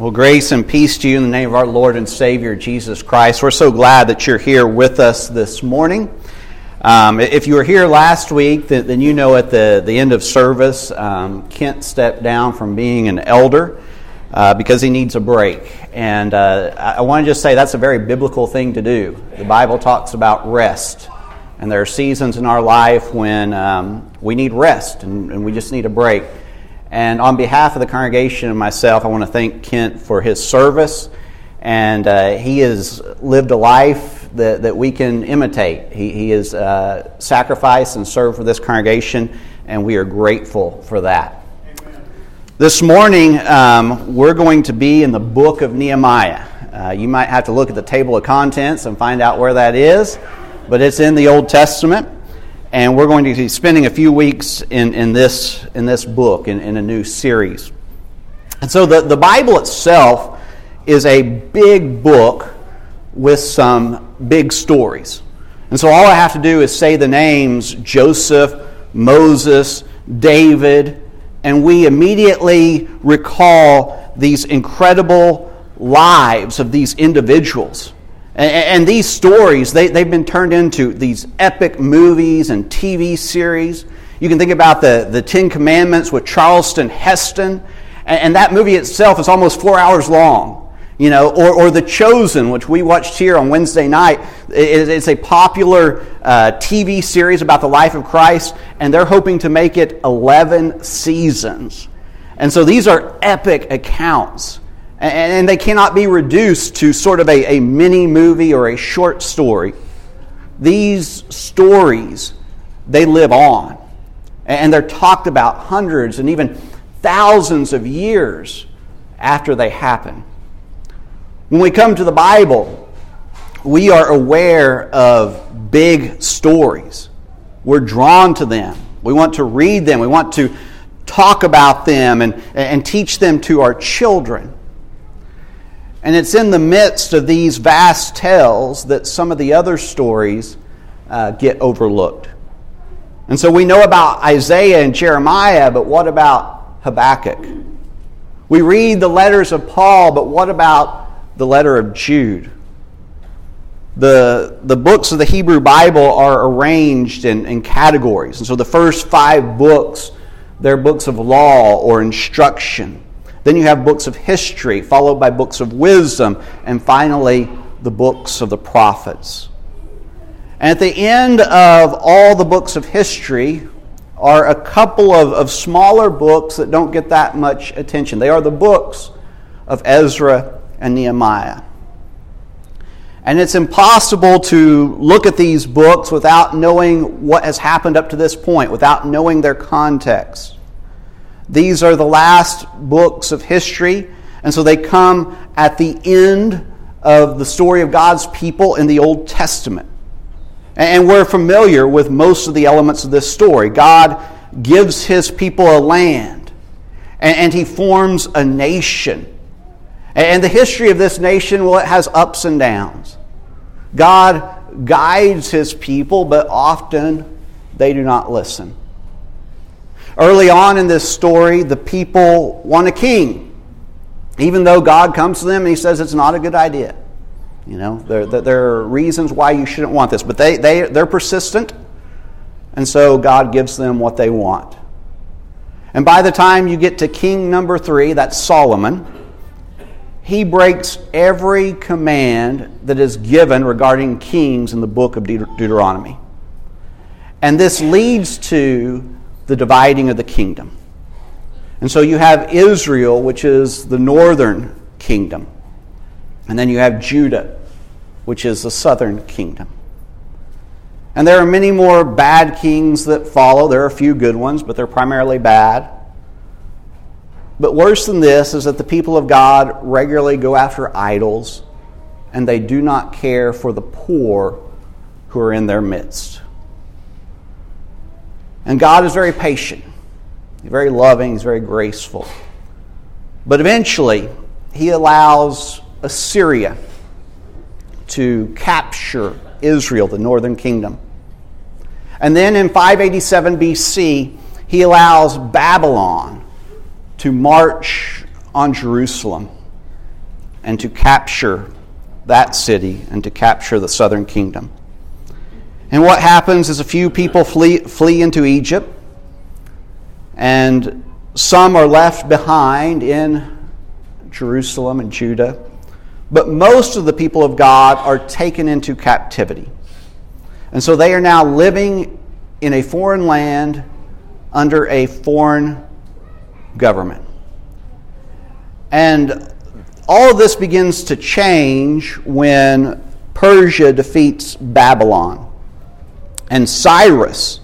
Well, grace and peace to you in the name of our Lord and Savior, Jesus Christ. We're so glad that you're here with us this morning. Um, if you were here last week, then, you know at the, the end of service, um, Kent stepped down from being an elder uh, because he needs a break. And uh, I, I want to just say that's a very biblical thing to do. The Bible talks about rest. And there are seasons in our life when um, we need rest and, and we just need a break. And on behalf of the congregation and myself, I want to thank Kent for his service. And uh, he has lived a life that, that we can imitate. He, he has uh, sacrificed and served for this congregation, and we are grateful for that. Amen. This morning, um, we're going to be in the book of Nehemiah. Uh, you might have to look at the table of contents and find out where that is, but it's in the Old Testament and we're going to be spending a few weeks in, in, this, in this book, in, in a new series. And so the, the Bible itself is a big book with some big stories. And so all I have to do is say the names Joseph, Moses, David, and we immediately recall these incredible lives of these individuals. And, these stories, they, they've been turned into these epic movies and TV series. You can think about the, the Ten Commandments with Charlton Heston, and, and that movie itself is almost four hours long. You know, or, or The Chosen, which we watched here on Wednesday night. It's a popular uh, TV series about the life of Christ, and they're hoping to make it 11 seasons. And so these are epic accounts and they cannot be reduced to sort of a, a mini movie or a short story. These stories, they live on. And they're talked about hundreds and even thousands of years after they happen. When we come to the Bible, we are aware of big stories. We're drawn to them. We want to read them. We want to talk about them and, and teach them to our children. And it's in the midst of these vast tales that some of the other stories uh, get overlooked. And so we know about Isaiah and Jeremiah, but what about Habakkuk? We read the letters of Paul, but what about the letter of Jude? The, the books of the Hebrew Bible are arranged in, in categories. And so the first five books, they're books of law or instruction. Then you have books of history, followed by books of wisdom, and finally, the books of the prophets. And at the end of all the books of history are a couple of, of smaller books that don't get that much attention. They are the books of Ezra and Nehemiah. And it's impossible to look at these books without knowing what has happened up to this point, without knowing their context. These are the last books of history, and so they come at the end of the story of God's people in the Old Testament. And we're familiar with most of the elements of this story. God gives his people a land, and he forms a nation. And the history of this nation, well, it has ups and downs. God guides his people, but often they do not listen. Early on in this story, the people want a king, even though God comes to them and he says it's not a good idea. You know, there, there are reasons why you shouldn't want this, but they, they, they're persistent, and so God gives them what they want. And by the time you get to king number three, that's Solomon, he breaks every command that is given regarding kings in the book of Deuteronomy. And this leads to the dividing of the kingdom. And so you have Israel, which is the northern kingdom. And then you have Judah, which is the southern kingdom. And there are many more bad kings that follow. There are a few good ones, but they're primarily bad. But worse than this is that the people of God regularly go after idols and they do not care for the poor who are in their midst. And God is very patient, He's very loving, He's very graceful. But eventually, He allows Assyria to capture Israel, the northern kingdom. And then in 587 BC, he allows Babylon to march on Jerusalem. and to capture that city and to capture the southern kingdom. And what happens is a few people flee, flee into Egypt, and some are left behind in Jerusalem and Judah. But most of the people of God are taken into captivity. And so they are now living in a foreign land under a foreign government. And all of this begins to change when Persia defeats Babylon. And Cyrus,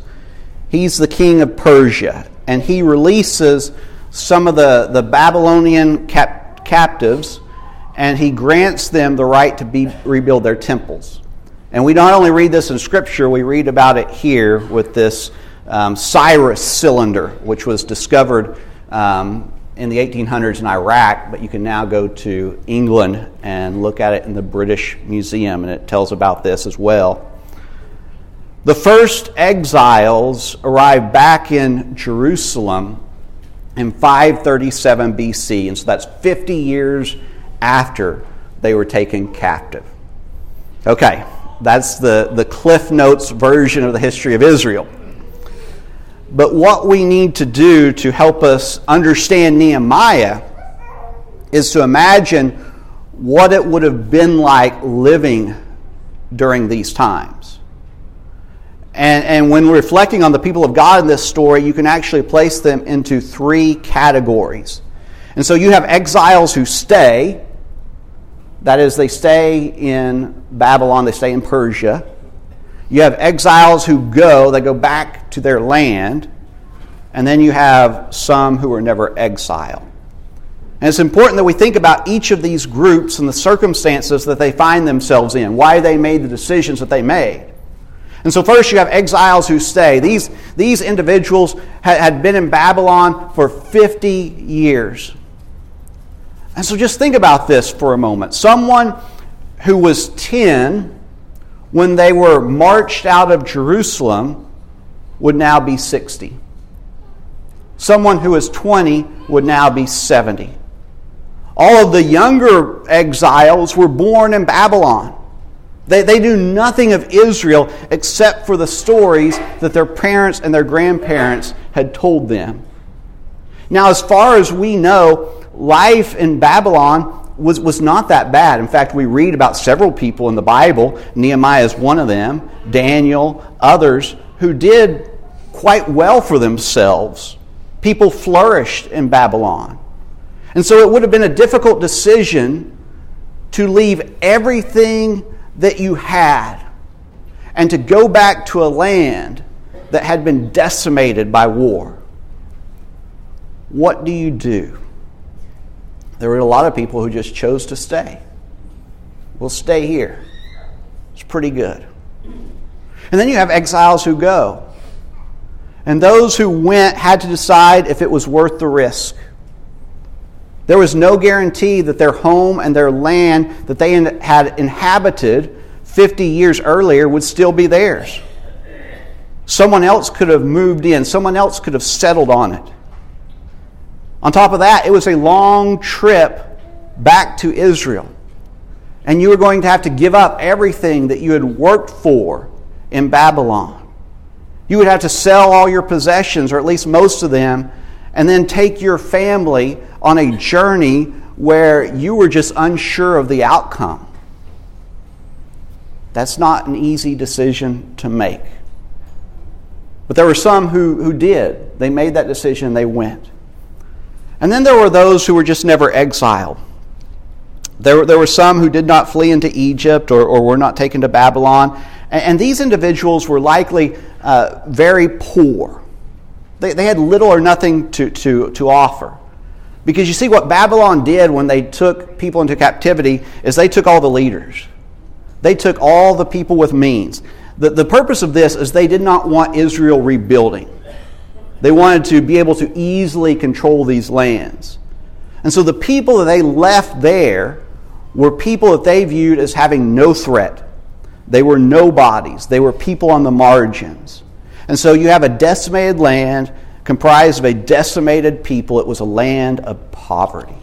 he's the king of Persia, and he releases some of the, the Babylonian cap- captives and he grants them the right to be, rebuild their temples. And we not only read this in Scripture, we read about it here with this um, Cyrus cylinder, which was discovered um, in the 1800s in Iraq, but you can now go to England and look at it in the British Museum, and it tells about this as well. The first exiles arrived back in Jerusalem in 537 BC, and so that's 50 years after they were taken captive. Okay, that's the, the Cliff Notes version of the history of Israel. But what we need to do to help us understand Nehemiah is to imagine what it would have been like living during these times. And, and when reflecting on the people of God in this story, you can actually place them into three categories. And so you have exiles who stay, that is, they stay in Babylon, they stay in Persia. You have exiles who go, they go back to their land. And then you have some who are never exiled. And it's important that we think about each of these groups and the circumstances that they find themselves in, why they made the decisions that they made. And so, first, you have exiles who stay. These, these individuals had, had been in Babylon for 50 years. And so just think about this for a moment. Someone who was 10 when they were marched out of Jerusalem would now be 60. Someone who is 20 would now be 70. All of the younger exiles were born in Babylon. They, they knew nothing of Israel except for the stories that their parents and their grandparents had told them. Now, as far as we know, life in Babylon was, was not that bad. In fact, we read about several people in the Bible. Nehemiah is one of them, Daniel, others, who did quite well for themselves. People flourished in Babylon. And so it would have been a difficult decision to leave everything that you had and to go back to a land that had been decimated by war. What do you do? There were a lot of people who just chose to stay. We'll stay here. It's pretty good. And then you have exiles who go. And those who went had to decide if it was worth the risk. There was no guarantee that their home and their land that they had inhabited 50 years earlier would still be theirs. Someone else could have moved in, someone else could have settled on it. On top of that, it was a long trip back to Israel. And you were going to have to give up everything that you had worked for in Babylon. You would have to sell all your possessions, or at least most of them, and then take your family on a journey where you were just unsure of the outcome. That's not an easy decision to make. But there were some who, who did. They made that decision, they went. And then there were those who were just never exiled. There, there were some who did not flee into Egypt or, or were not taken to Babylon. And, and these individuals were likely uh, very poor. They, they had little or nothing to, to, to offer. Because you see, what Babylon did when they took people into captivity is they took all the leaders, they took all the people with means. The, the purpose of this is they did not want Israel rebuilding. They wanted to be able to easily control these lands. And so the people that they left there were people that they viewed as having no threat. They were nobodies, they were people on the margins. And so you have a decimated land comprised of a decimated people. It was a land of poverty.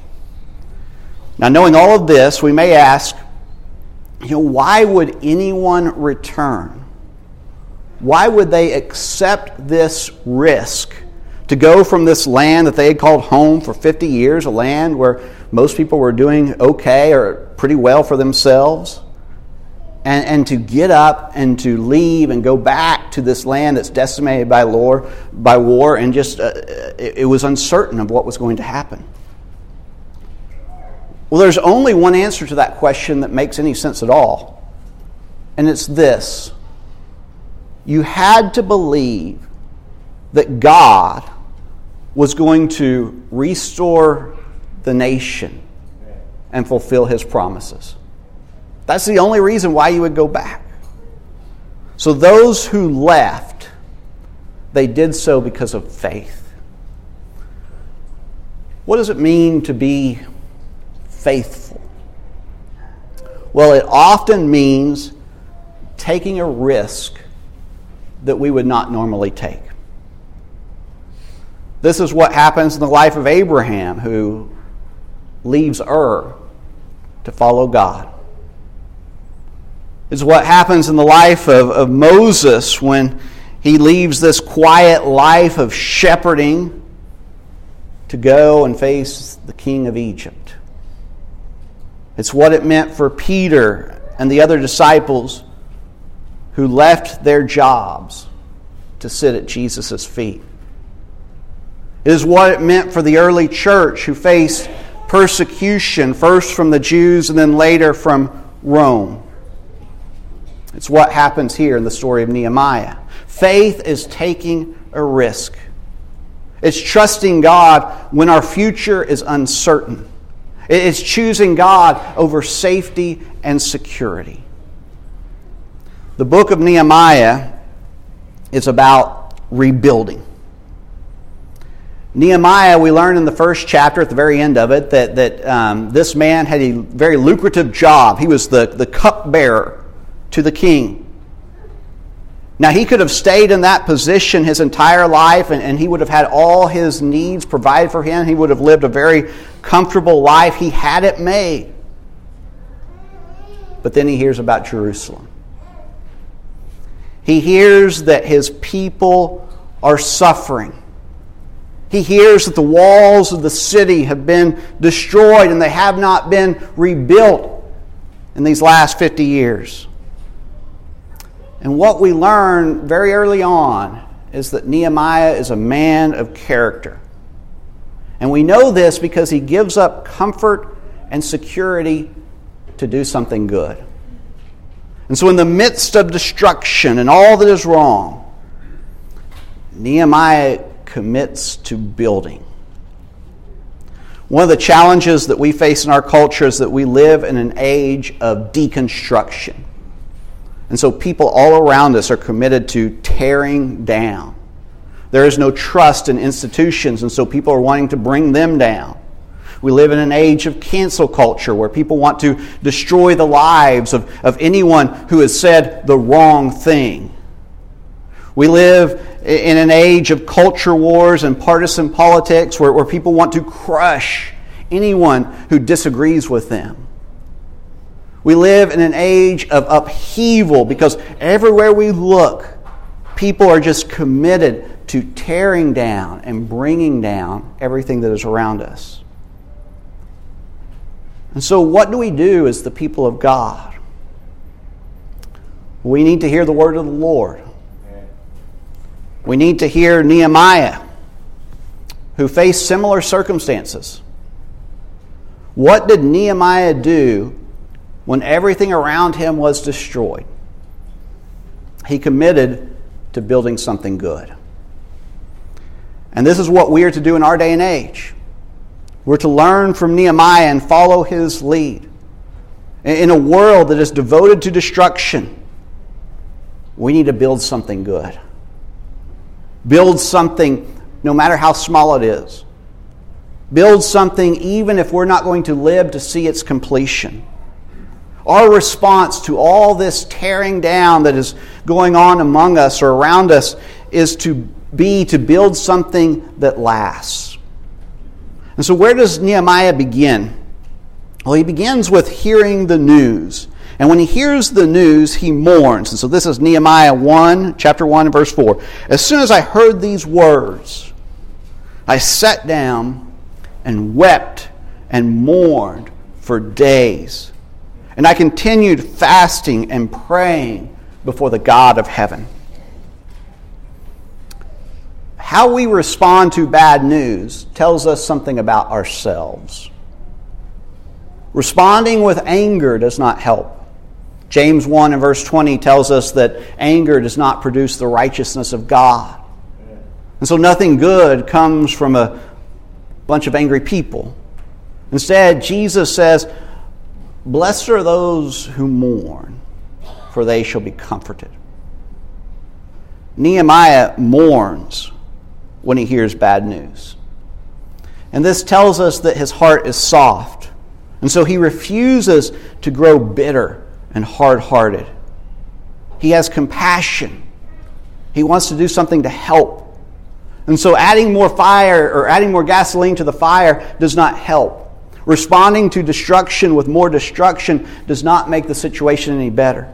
Now, knowing all of this, we may ask, you know, why would anyone return? Why would they accept this risk to go from this land that they had called home for 50 years, a land where most people were doing okay or pretty well for themselves, and, and to get up and to leave and go back to this land that's decimated by, war, by war and just uh, it, it was uncertain of what was going to happen? Well, there's only one answer to that question that makes any sense at all, and it's this you had to believe that God was going to restore the nation and fulfill his promises. That's the only reason why you would go back. So those who left, they did so because of faith. What does it mean to be faithful? Well, it often means taking a risk that we would not normally take. This is what happens in the life of Abraham, who leaves Ur to follow God. It's what happens in the life of, of Moses when he leaves this quiet life of shepherding to go and face the king of Egypt. It's what it meant for Peter and the other disciples who left their jobs to sit at Jesus' feet. It is what it meant for the early church who faced persecution, first from the Jews and then later from Rome. It's what happens here in the story of Nehemiah. Faith is taking a risk. It's trusting God when our future is uncertain. It's choosing God over safety and security. The book of Nehemiah is about rebuilding. Nehemiah, we learn in the first chapter, at the very end of it, that, that um, this man had a very lucrative job. He was the, the cupbearer to the king. Now, he could have stayed in that position his entire life and, and he would have had all his needs provided for him. He would have lived a very comfortable life. He had it made. But then he hears about Jerusalem. He hears that his people are suffering. He hears that the walls of the city have been destroyed and they have not been rebuilt in these last 50 years. And what we learn very early on is that Nehemiah is a man of character. And we know this because he gives up comfort and security to do something good. And so, in the midst of destruction and all that is wrong, Nehemiah commits to building. One of the challenges that we face in our culture is that we live in an age of deconstruction. And so people all around us are committed to tearing down. There is no trust in institutions, and so people are wanting to bring them down. We live in an age of cancel culture where people want to destroy the lives of, of anyone who has said the wrong thing. We live in an age of culture wars and partisan politics where, where people want to crush anyone who disagrees with them. We live in an age of upheaval because everywhere we look, people are just committed to tearing down and bringing down everything that is around us. And so, what do we do as the people of God? We need to hear the word of the Lord. We need to hear Nehemiah, who faced similar circumstances. What did Nehemiah do when everything around him was destroyed? He committed to building something good. And this is what we are to do in our day and age. We're to learn from Nehemiah and follow his lead. In a world that is devoted to destruction, we need to build something good. Build something, no matter how small it is. Build something even if we're not going to live to see its completion. Our response to all this tearing down that is going on among us or around us is to be to build something that lasts. And so, where does Nehemiah begin? Well, he begins with hearing the news. And when he hears the news, he mourns. And so this is Nehemiah 1, chapter 1, verse 4. As soon as I heard these words, I sat down and wept and mourned for days. And I continued fasting and praying before the God of heaven. How we respond to bad news tells us something about ourselves. Responding with anger does not help. James 1 and verse 20 tells us that anger does not produce the righteousness of God. And so nothing good comes from a bunch of angry people. Instead, Jesus says, Blessed are those who mourn, for they shall be comforted. Nehemiah mourns when he hears bad news. And this tells us that his heart is soft. And so he refuses to grow bitter and hard hearted. He has compassion. He wants to do something to help. And so adding more fire or adding more gasoline to the fire does not help. Responding to destruction with more destruction does not make the situation any better.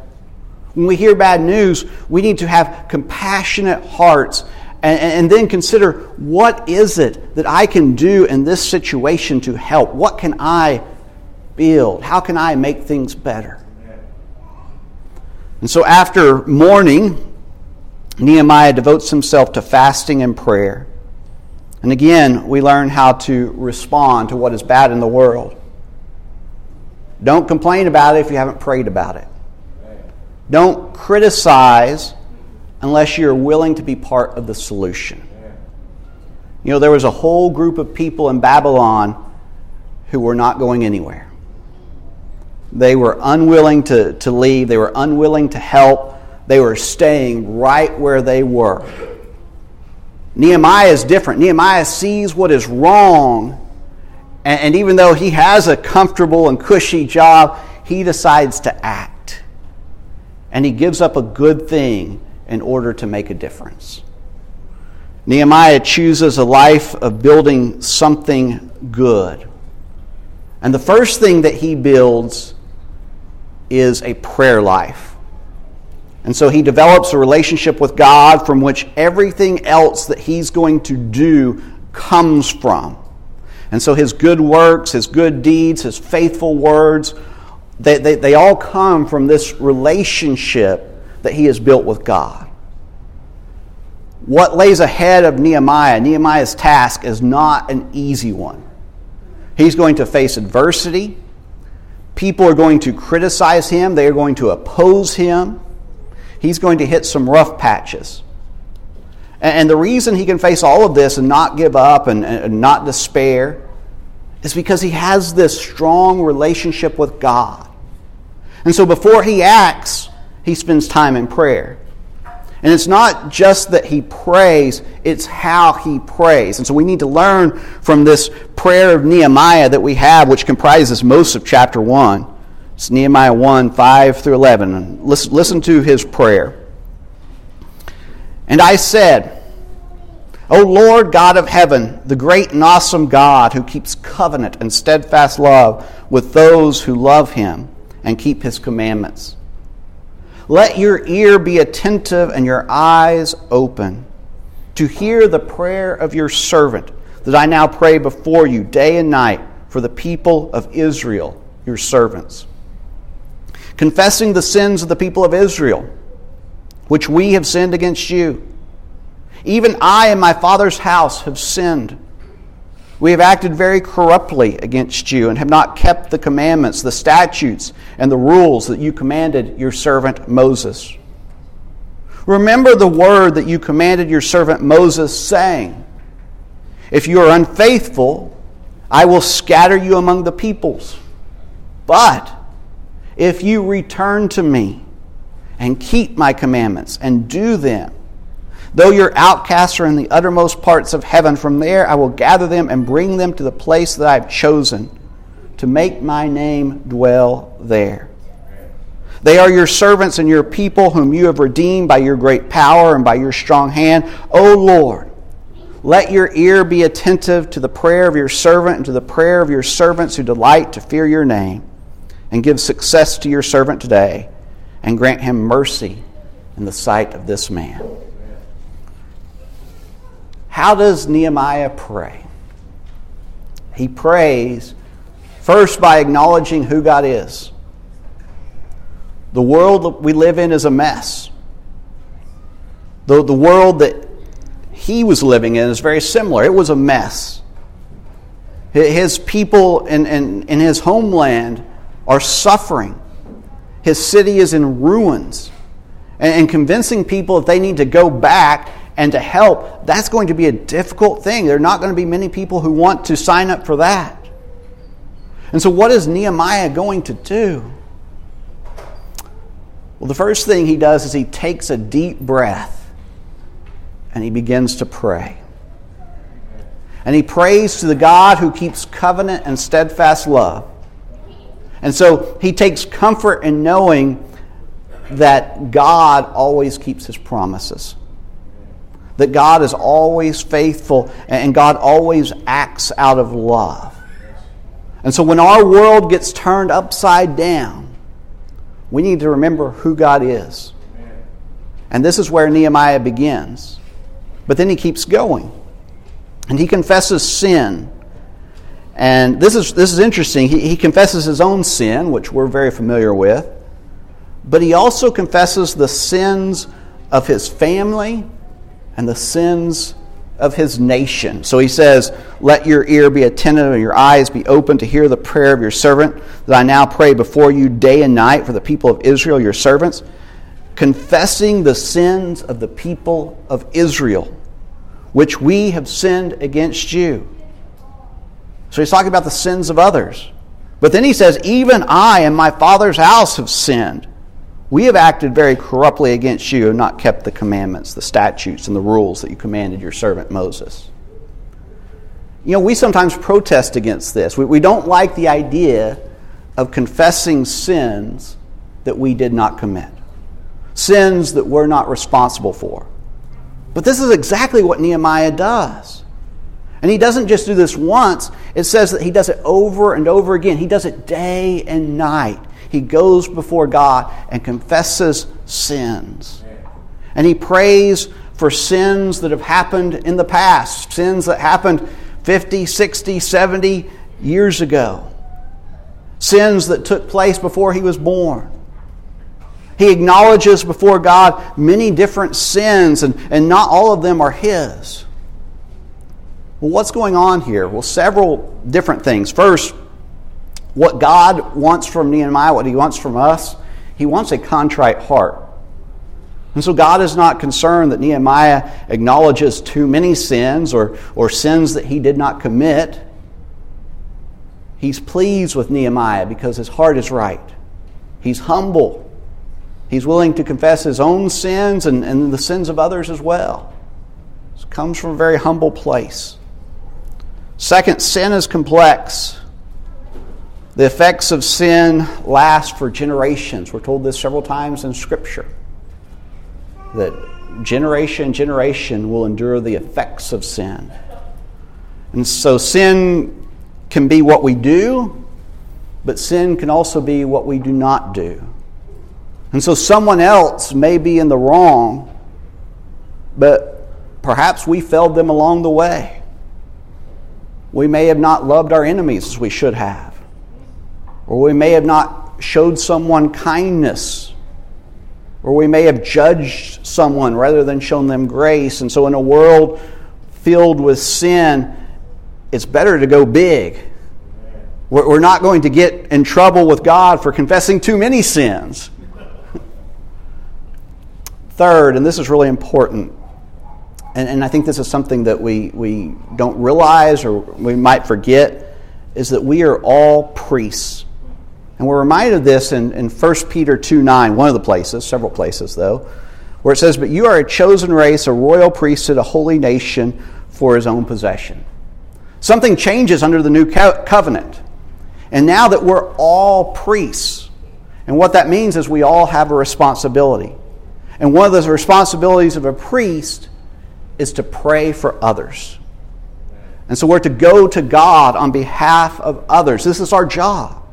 When we hear bad news, we need to have compassionate hearts and, and, then consider what is it that I can do in this situation to help? What can I build? How can I make things better? And so after mourning, Nehemiah devotes himself to fasting and prayer. And again, we learn how to respond to what is bad in the world. Don't complain about it if you haven't prayed about it. Don't criticize unless you're willing to be part of the solution. You know, there was a whole group of people in Babylon who were not going anywhere. They were unwilling to, to leave, they were unwilling to help, they were staying right where they were. Nehemiah is different. Nehemiah sees what is wrong, and, and even though he has a comfortable and cushy job, he decides to act. And he gives up a good thing in order to make a difference. Nehemiah chooses a life of building something good. And the first thing that he builds is a prayer life. And so he develops a relationship with God from which everything else that he's going to do comes from. And so his good works, his good deeds, his faithful words, they, they, they all come from this relationship that he has built with God. What lays ahead of Nehemiah, Nehemiah's task, is not an easy one. He's going to face adversity. People are going to criticize him, they are going to oppose him he's going to hit some rough patches. And the reason he can face all of this and not give up and, and not despair is because he has this strong relationship with God. And so before he acts, he spends time in prayer. And it's not just that he prays, it's how he prays. And so we need to learn from this prayer of Nehemiah that we have, which comprises most of chapter 1. It's Nehemiah 1 5 through 11. Listen, listen to his prayer. And I said, O Lord God of heaven, the great and awesome God who keeps covenant and steadfast love with those who love him and keep his commandments. Let your ear be attentive and your eyes open to hear the prayer of your servant that I now pray before you day and night for the people of Israel, your servants confessing the sins of the people of Israel, which we have sinned against you. Even I and my father's house have sinned. We have acted very corruptly against you and have not kept the commandments, the statutes, and the rules that you commanded your servant Moses. Remember the word that you commanded your servant Moses, saying, If you are unfaithful, I will scatter you among the peoples. But if you return to me and keep my commandments and do them, though your outcasts are in the uttermost parts of heaven, from there I will gather them and bring them to the place that I have chosen to make my name dwell there. They are your servants and your people whom you have redeemed by your great power and by your strong hand. O Lord, Let your ear be attentive to the prayer of your servant and to the prayer of your servants who delight to fear your name, and give success to your servant today, and grant him mercy in the sight of this man. How does Nehemiah pray? He prays first by acknowledging who God is. The world that we live in is a mess. The, the world that he was living in is very similar. It was a mess. His people in, in, in his homeland are suffering. His city is in ruins. And, convincing people that they need to go back and to help, that's going to be a difficult thing. There are not going to be many people who want to sign up for that. And so, what is Nehemiah going to do? Well, the first thing he does is he takes a deep breath and he begins to pray. And he prays to the God who keeps covenant and steadfast love. And so he takes comfort in knowing that God always keeps his promises. That God is always faithful and God always acts out of love. And so when our world gets turned upside down, we need to remember who God is. And this is where Nehemiah begins. But then he keeps going. And he confesses sin. And this is, this is interesting. He, he confesses his own sin, which we're very familiar with. But he also confesses the sins of his family and the sins of his nation. So he says, Let your ear be attentive and your eyes be open to hear the prayer of your servant, that I now pray before you day and night for the people of Israel, your servants, confessing the sins of the people of Israel, which we have sinned against you. So he's talking about the sins of others. But then he says, Even I and my father's house have sinned. We have acted very corruptly against you and not kept the commandments, the statutes, and the rules that you commanded your servant Moses. You know, we sometimes protest against this. We, we don't like the idea of confessing sins that we did not commit, sins that we're not responsible for. But this is exactly what Nehemiah does. And he doesn't just do this once, it says that he does it over and over again. He does it day and night he goes before God and confesses sins. And he prays for sins that have happened in the past, sins that happened 50, 60, 70 years ago, sins that took place before he was born. He acknowledges before God many different sins, and, and not all of them are his. Well, what's going on here? Well, several different things. First, what God wants from Nehemiah, what he wants from us, he wants a contrite heart. And so God is not concerned that Nehemiah acknowledges too many sins or, or sins that he did not commit. He's pleased with Nehemiah because his heart is right. He's humble. He's willing to confess his own sins and, and the sins of others as well. It comes from a very humble place. Second, sin is complex. The effects of sin last for generations. We're told this several times in Scripture that generation generation will endure the effects of sin. And so sin can be what we do, but sin can also be what we do not do. And so someone else may be in the wrong, but perhaps we failed them along the way. We may have not loved our enemies as we should have. Or we may have not showed someone kindness. Or we may have judged someone rather than shown them grace. And so, in a world filled with sin, it's better to go big. We're not going to get in trouble with God for confessing too many sins. Third, and this is really important, and, and I think this is something that we, we don't realize or we might forget, is that we are all priests. And we're reminded of this in, in 1 Peter 2 9, one of the places, several places though, where it says, But you are a chosen race, a royal priesthood, a holy nation for his own possession. Something changes under the new co- covenant. And now that we're all priests, and what that means is we all have a responsibility. And one of the responsibilities of a priest is to pray for others. And so we're to go to God on behalf of others. This is our job,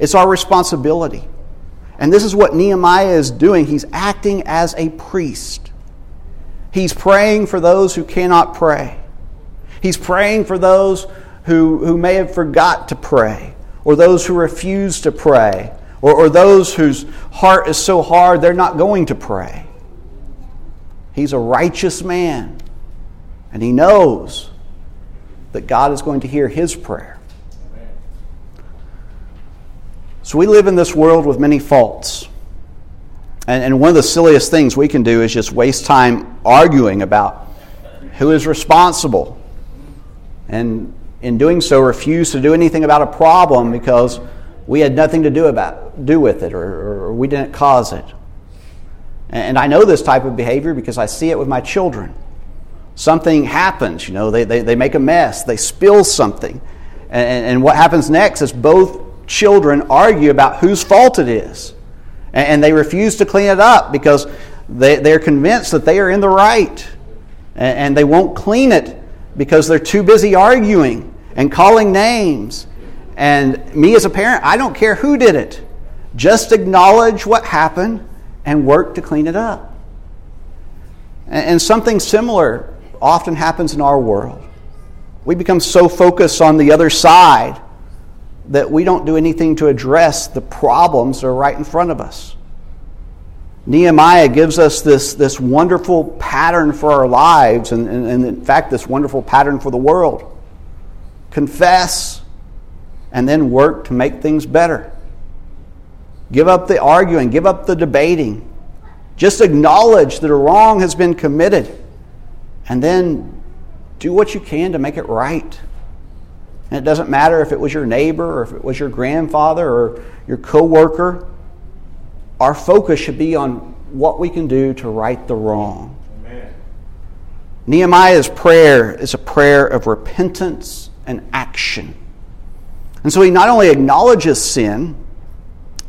it's our responsibility. And this is what Nehemiah is doing. He's acting as a priest. He's praying for those who cannot pray. He's praying for those who, who may have forgot to pray, or those who refuse to pray, or, or those whose heart is so hard they're not going to pray. He's a righteous man, and he knows that God is going to hear his prayer. So we live in this world with many faults. And, and one of the silliest things we can do is just waste time arguing about who is responsible. And in doing so, refuse to do anything about a problem because we had nothing to do, about, do with it or, or we didn't cause it. And I know this type of behavior because I see it with my children. Something happens, you know, they, they, they make a mess, they spill something. And, and what happens next is both children argue about whose fault it is. And, and they refuse to clean it up because they, they're convinced that they are in the right. And, and they won't clean it because they're too busy arguing and calling names. And me as a parent, I don't care who did it. Just acknowledge what happened and work to clean it up. And, and something similar often happens in our world. We become so focused on the other side that we don't do anything to address the problems that are right in front of us. Nehemiah gives us this, this wonderful pattern for our lives, and, and, and, in fact, this wonderful pattern for the world. Confess, and then work to make things better. Give up the arguing, give up the debating. Just acknowledge that a wrong has been committed, and then do what you can to make it right. And it doesn't matter if it was your neighbor or if it was your grandfather or your coworker. Our focus should be on what we can do to right the wrong. Amen. Nehemiah's prayer is a prayer of repentance and action. And so he not only acknowledges sin,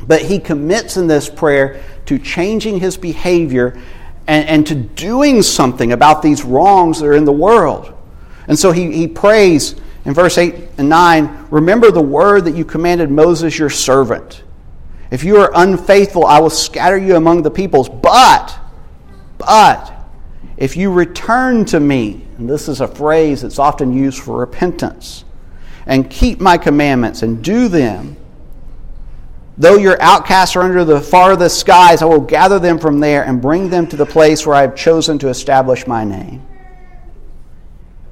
but he commits in this prayer to changing his behavior and, and to doing something about these wrongs that are in the world. And so he, he prays in verse 8 and 9 Remember the word that you commanded Moses your servant. If you are unfaithful, I will scatter you among the peoples. But, but, if you return to me, and this is a phrase that's often used for repentance, and keep my commandments and do them, though your outcasts are under the farthest skies, I will gather them from there and bring them to the place where I have chosen to establish my name.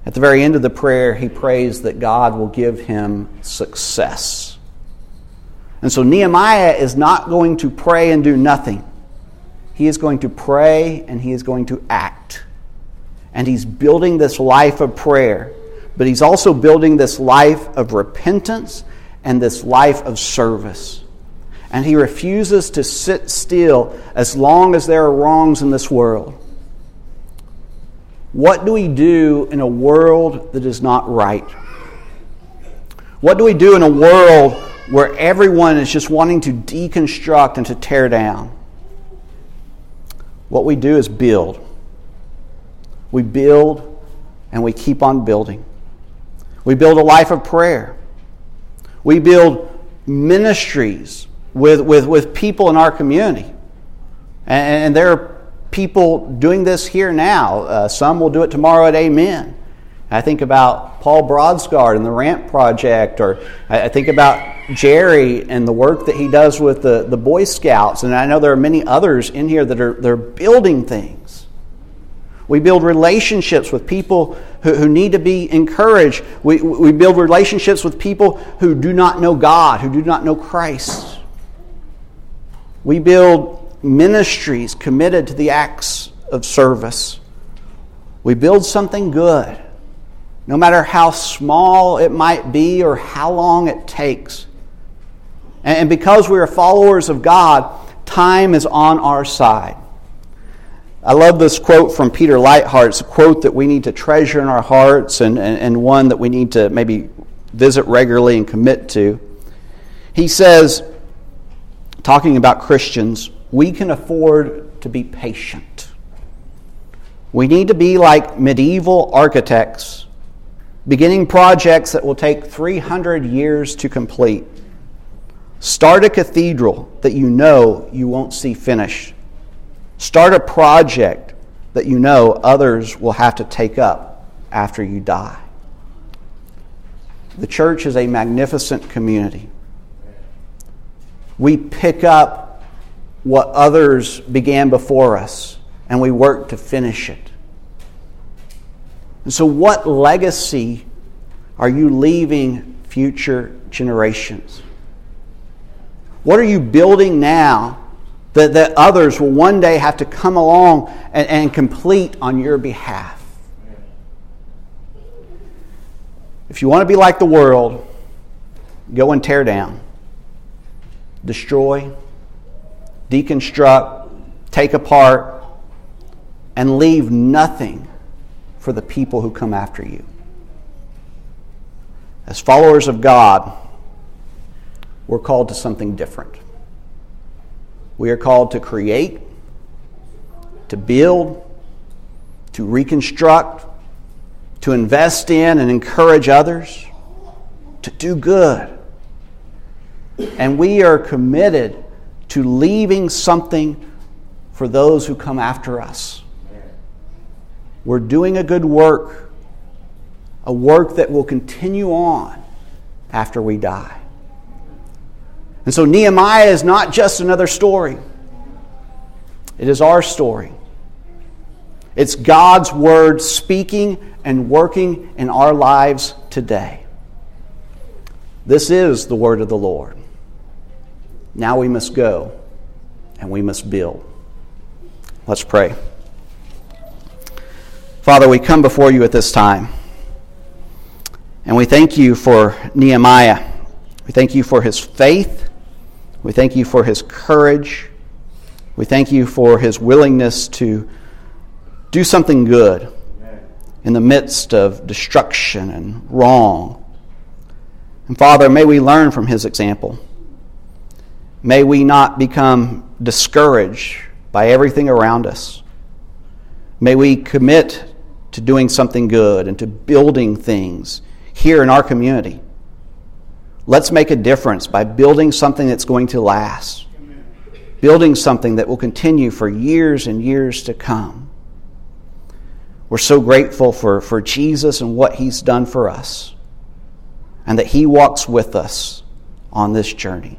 At the very end of the prayer, he prays that God will give him success. And so Nehemiah is not going to pray and do nothing. He is going to pray and he is going to act. And he's building this life of prayer, but he's also building this life of repentance and this life of service. And he refuses to sit still as long as there are wrongs in this world. What do we do in a world that is not right? What do we do in a world where everyone is just wanting to deconstruct and to tear down? What we do is build. We build and we keep on building. We build a life of prayer. We build ministries with, with, with people in our community. And, and there are people doing this here now. Uh, some will do it tomorrow at Amen. I think about Paul Brodsgard and the Ramp Project, or I think about Jerry and the work that he does with the, the Boy Scouts. And I know there are many others in here that are they're building things. We build relationships with people who, who need to be encouraged. We, we build relationships with people who do not know God, who do not know Christ. We build ministries committed to the acts of service. We build something good, no matter how small it might be or how long it takes. And because we are followers of God, time is on our side. I love this quote from Peter Leithart. It's a quote that we need to treasure in our hearts and, and, and one that we need to maybe visit regularly and commit to. He says, talking about Christians, we can afford to be patient. We need to be like medieval architects, beginning projects that will take 300 years to complete. Start a cathedral that you know you won't see finished. Start a project that you know others will have to take up after you die. The church is a magnificent community. We pick up what others began before us and we work to finish it. And so, what legacy are you leaving future generations? What are you building now that, that others will one day have to come along and, and complete on your behalf? If you want to be like the world, go and tear down, destroy, deconstruct, take apart, and leave nothing for the people who come after you. As followers of God, we're called to something different. We are called to create, to build, to reconstruct, to invest in and encourage others, to do good. And we are committed to leaving something for those who come after us. We're doing a good work, a work that will continue on after we die. And so Nehemiah is not just another story, it is our story. It's God's word speaking and working in our lives today. This is the word of the Lord. Now we must go and we must build. Let's pray. Father, we come before you at this time. And we thank you for Nehemiah. We thank you for his faith. We thank you for his courage. We thank you for his willingness to do something good in the midst of destruction and wrong. And Father, may we learn from his example. May we not become discouraged by everything around us. May we commit to doing something good and to building things here in our community. Let's make a difference by building something that's going to last, building something that will continue for years and years to come. We're so grateful for, for Jesus and what he's done for us, and that he walks with us on this journey.